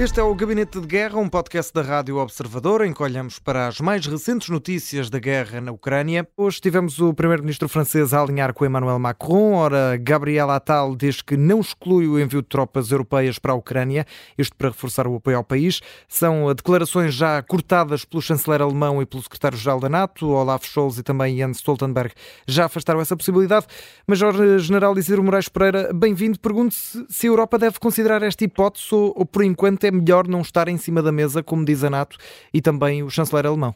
Este é o Gabinete de Guerra, um podcast da Rádio Observador, em que olhamos para as mais recentes notícias da guerra na Ucrânia. Hoje tivemos o primeiro-ministro francês a alinhar com Emmanuel Macron. Ora, Gabriel Attal diz que não exclui o envio de tropas europeias para a Ucrânia, isto para reforçar o apoio ao país. São declarações já cortadas pelo chanceler alemão e pelo secretário-geral da NATO, Olaf Scholz e também Jens Stoltenberg, já afastaram essa possibilidade. Major-General Isidro Moraes Pereira, bem-vindo. Pergunto-se se a Europa deve considerar esta hipótese ou, ou por enquanto, é é melhor não estar em cima da mesa, como diz a NATO e também o chanceler alemão?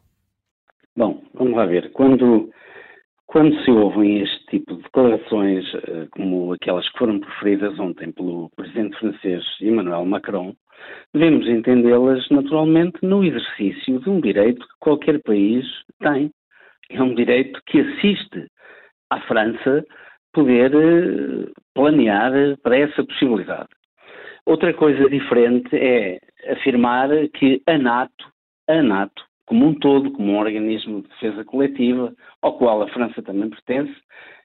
Bom, vamos lá ver. Quando, quando se ouvem este tipo de declarações, eh, como aquelas que foram preferidas ontem pelo presidente francês Emmanuel Macron, devemos entendê-las naturalmente no exercício de um direito que qualquer país tem. É um direito que assiste à França poder eh, planear para essa possibilidade. Outra coisa diferente é afirmar que a NATO, a NATO, como um todo, como um organismo de defesa coletiva, ao qual a França também pertence,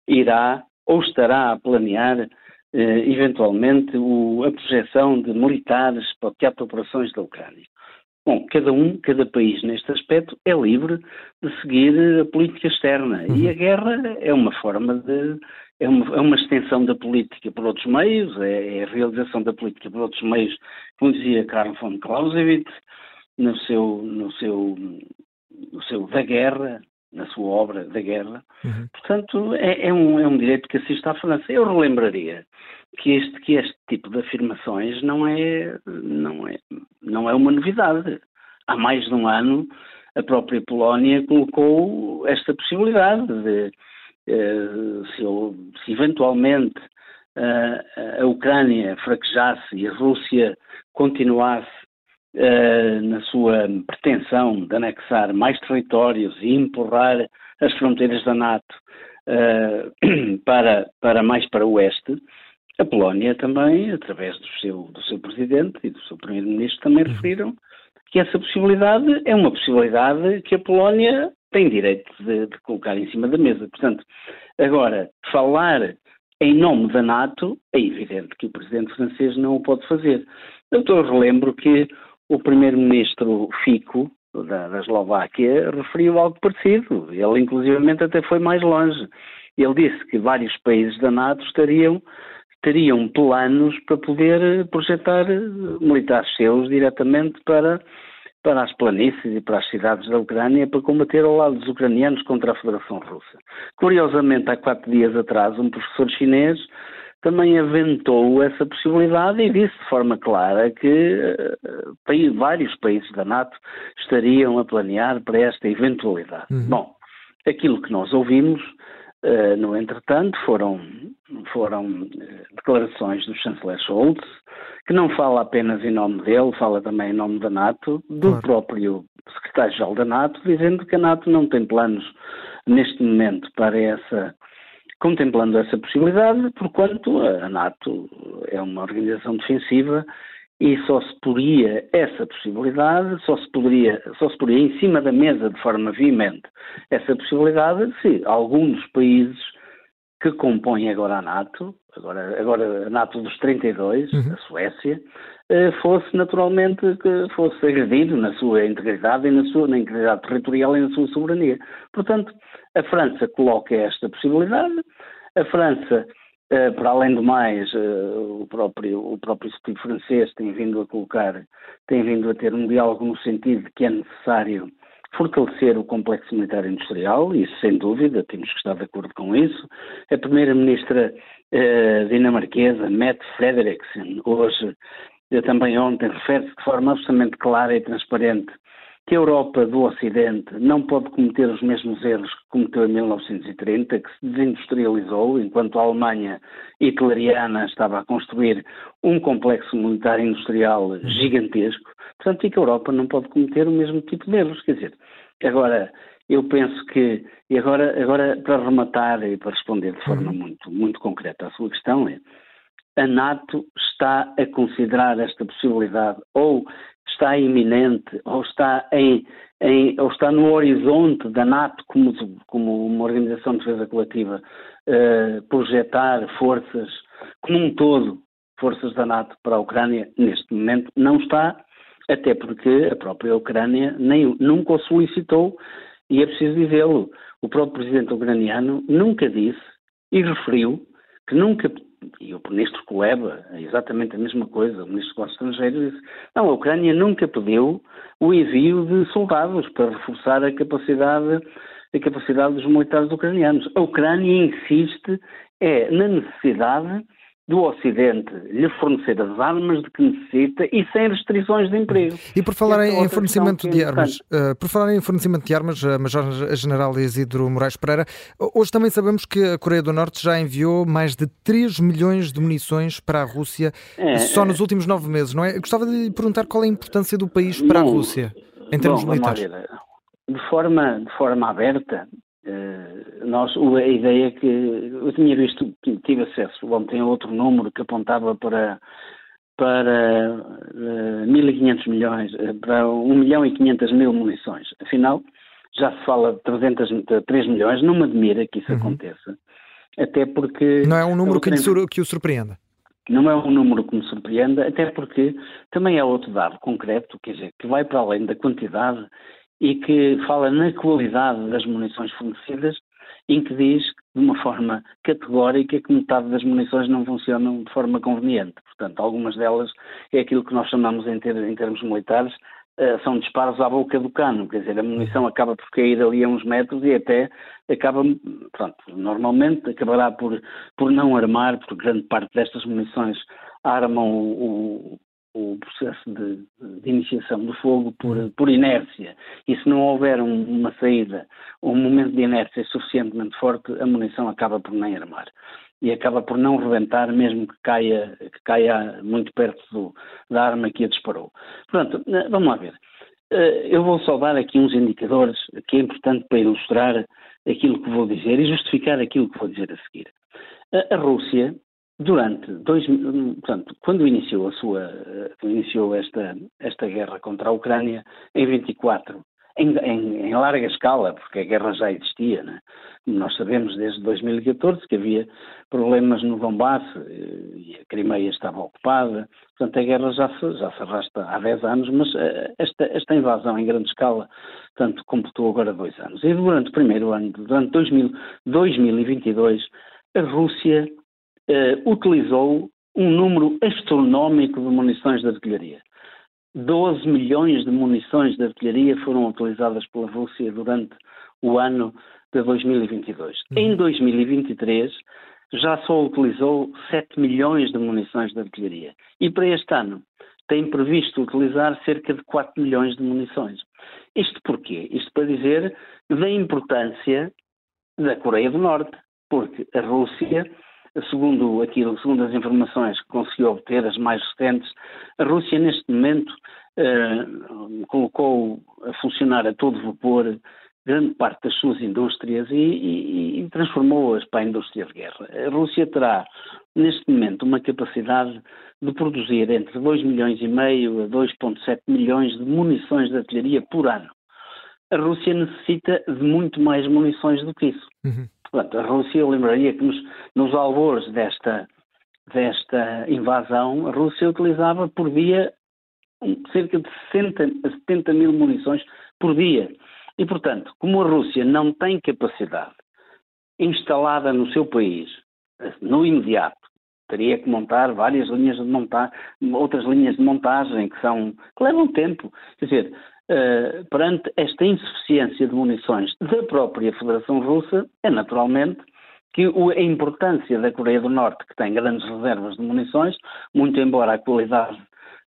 irá ou estará a planear eh, eventualmente o, a projeção de militares para o teatro de operações da Ucrânia. Bom, cada um, cada país neste aspecto é livre de seguir a política externa uhum. e a guerra é uma forma de é uma, é uma, extensão da política por outros meios, é, é, a realização da política por outros meios, como dizia Karl von Clausewitz, no seu, no seu, no seu Da Guerra, na sua obra Da Guerra. Uhum. Portanto, é, é, um, é um direito que assiste à França. Eu relembraria que este, que este tipo de afirmações não é, não, é, não é uma novidade. Há mais de um ano, a própria Polónia colocou esta possibilidade de eh, se, se, eventualmente uh, a Ucrânia fraquejasse e a Rússia continuasse uh, na sua pretensão de anexar mais territórios e empurrar as fronteiras da NATO para, para mais para o oeste, a Polónia também, através do seu, do seu presidente e do seu primeiro-ministro, também uhum. referiram que essa possibilidade é uma possibilidade que a Polónia tem direito de, de, colocar em cima da mesa. Portanto, agora, falar em nome da NATO, é evidente que o presidente francês não o pode fazer. Eu relembro que o primeiro-ministro Fico, da, da Eslováquia, referiu algo parecido. Ele, inclusivamente, até foi mais longe. Ele disse que vários países da NATO estariam teriam planos para poder projetar militares seus diretamente para para as planícies e para as cidades da Ucrânia para combater ao lado dos ucranianos contra a Federação Russa. Curiosamente, há quatro dias atrás, um professor chinês também aventou essa possibilidade e disse de forma clara que uh, vários países da NATO estariam a planear para esta eventualidade. Uhum. Bom, aquilo que nós ouvimos Uh, no entretanto, foram, foram uh, declarações do chanceler Scholz, que não fala apenas em nome dele, fala também em nome da NATO, do claro. próprio secretário-geral da NATO, dizendo que a NATO não tem planos neste momento para essa, contemplando essa possibilidade, porquanto a NATO é uma organização defensiva e só se poria essa possibilidade, só se poderia, só se poria em cima da mesa de forma veemente essa possibilidade se alguns países que compõem agora a NATO, agora, agora a NATO dos 32, uhum. a Suécia, eh, fosse naturalmente que fosse agredido na sua integridade e na sua na integridade territorial e na sua soberania. Portanto, a França coloca esta possibilidade, a França Uh, para além do mais, uh, o próprio, o próprio Executivo francês tem vindo a colocar, tem vindo a ter um diálogo no sentido de que é necessário fortalecer o complexo militar industrial, isso sem dúvida, temos que estar de acordo com isso. A primeira-ministra uh, dinamarquesa, Mette Frederiksen, hoje, também ontem, refere-se de forma absolutamente clara e transparente que a Europa do Ocidente não pode cometer os mesmos erros que cometeu em 1930, que se desindustrializou, enquanto a Alemanha hitleriana estava a construir um complexo militar industrial gigantesco. Portanto, e que a Europa não pode cometer o mesmo tipo de erros. Quer dizer, agora, eu penso que, e agora, agora para rematar e para responder de forma uhum. muito, muito concreta à sua questão, é a NATO está a considerar esta possibilidade ou está iminente ou está, em, em, ou está no horizonte da NATO como, como uma organização de defesa coletiva uh, projetar forças como um todo, forças da NATO para a Ucrânia, neste momento não está até porque a própria Ucrânia nem, nunca o solicitou, e é preciso dizê-lo. O próprio presidente ucraniano nunca disse e referiu que nunca, e o ministro Kuleba, é exatamente a mesma coisa, o ministro dos Estrangeiros disse, não, a Ucrânia nunca pediu o envio de soldados para reforçar a capacidade, a capacidade dos militares ucranianos. A Ucrânia insiste é na necessidade do Ocidente lhe fornecer as armas de que necessita e sem restrições de emprego. E por falar em, em fornecimento de armas, uh, por falar em fornecimento de armas, a Major-General Isidro Moraes Pereira, hoje também sabemos que a Coreia do Norte já enviou mais de 3 milhões de munições para a Rússia é, só nos últimos nove meses, não é? Eu gostava de lhe perguntar qual é a importância do país para bom, a Rússia, em termos bom, militares. De forma, de forma aberta, Uh, nós, a ideia que eu tinha visto, tive acesso ontem a outro número que apontava para, para uh, eh, 1.500 milhões, uh, para 1 milhão e 500 mil munições. Afinal, já se fala de 300, 3 milhões, não me admira que isso uhum. aconteça. Até porque. Não é um número que, que o surpreenda. Não é um número que me surpreenda, até porque também é outro dado concreto, quer dizer, que vai para além da quantidade e que fala na qualidade das munições fornecidas, em que diz de uma forma categórica que metade das munições não funcionam de forma conveniente. Portanto, algumas delas é aquilo que nós chamamos em, ter, em termos militares, uh, são disparos à boca do cano, quer dizer, a munição acaba por cair ali a uns metros e até acaba, pronto, normalmente acabará por, por não armar, porque grande parte destas munições armam o, o processo de, de, iniciação do fogo por, por inércia. E se não houver um, uma saída, um momento de inércia suficientemente forte, a munição acaba por nem armar. E acaba por não rebentar, mesmo que caia, que caia muito perto do, da arma que a disparou. Portanto, eh, vamos lá ver. Eh, eu vou só dar aqui uns indicadores que é importante para ilustrar aquilo que vou dizer e justificar aquilo que vou dizer a seguir. A Rússia Durante dois, portanto, quando iniciou a sua, iniciou esta, esta guerra contra a Ucrânia, em 24, em, em, em larga escala, porque a guerra já existia, né? nós sabemos desde 2014 que havia problemas no Donbass eh, e a Crimeia estava ocupada, portanto a guerra já se, já se arrasta há 10 anos, mas eh, esta, esta invasão em grande escala, portanto, completou agora dois anos. E durante o primeiro ano, durante 2000, 2022, a Rússia eh, utilizou um número astronómico de munições de artilharia. 12 milhões de munições de artilharia foram utilizadas pela Rússia durante o ano de 2022. Uhum. Em 2023, já só utilizou 7 milhões de munições de artilharia. E para este ano tem previsto utilizar cerca de 4 milhões de munições. Isto porquê? Isto para dizer da importância da Coreia do Norte, porque a Rússia segundo aquilo, segundo as informações que conseguiu obter, as mais recentes, a Rússia neste momento eh, colocou a funcionar a todo vapor grande parte das suas indústrias e, e, e transformou-as para a indústria de guerra. A Rússia terá neste momento uma capacidade de produzir entre 2 milhões e meio a 2,7 milhões de munições de artilharia por ano. A Rússia necessita de muito mais munições do que isso. Uhum. Portanto, a Rússia, eu lembraria que nos, nos albores desta, desta invasão, a Rússia utilizava por dia cerca de 60 a 70 mil munições por dia. E, portanto, como a Rússia não tem capacidade instalada no seu país, no imediato, teria que montar várias linhas de montagem, outras linhas de montagem que são que levam tempo. Quer dizer, uh, perante esta insuficiência de munições da própria Federação Russa, é naturalmente que a importância da Coreia do Norte, que tem grandes reservas de munições, muito embora a qualidade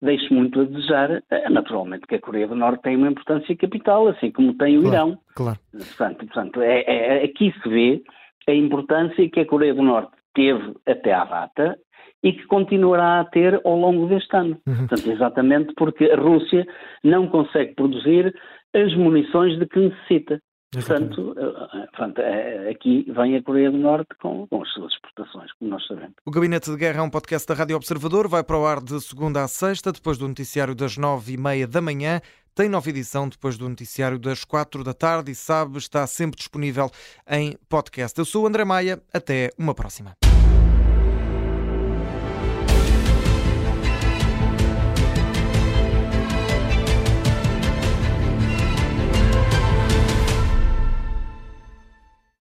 deixe muito a desejar, é naturalmente que a Coreia do Norte tem uma importância capital, assim como tem o claro, Irão. Claro. Portanto, portanto é, é, aqui se vê a importância que a Coreia do Norte teve até à data e que continuará a ter ao longo deste ano. Uhum. Portanto, exatamente porque a Rússia não consegue produzir as munições de que necessita. Portanto, eh, portanto, eh, aqui vem a Coreia do Norte com, com, as suas exportações, como nós sabemos. O Gabinete de Guerra é um podcast da Rádio Observador, vai para o ar de segunda a sexta, depois do noticiário das nove e meia da manhã. Tem nova edição depois do noticiário das quatro da tarde e sabe, está sempre disponível em podcast. Eu sou o André Maia, até uma próxima.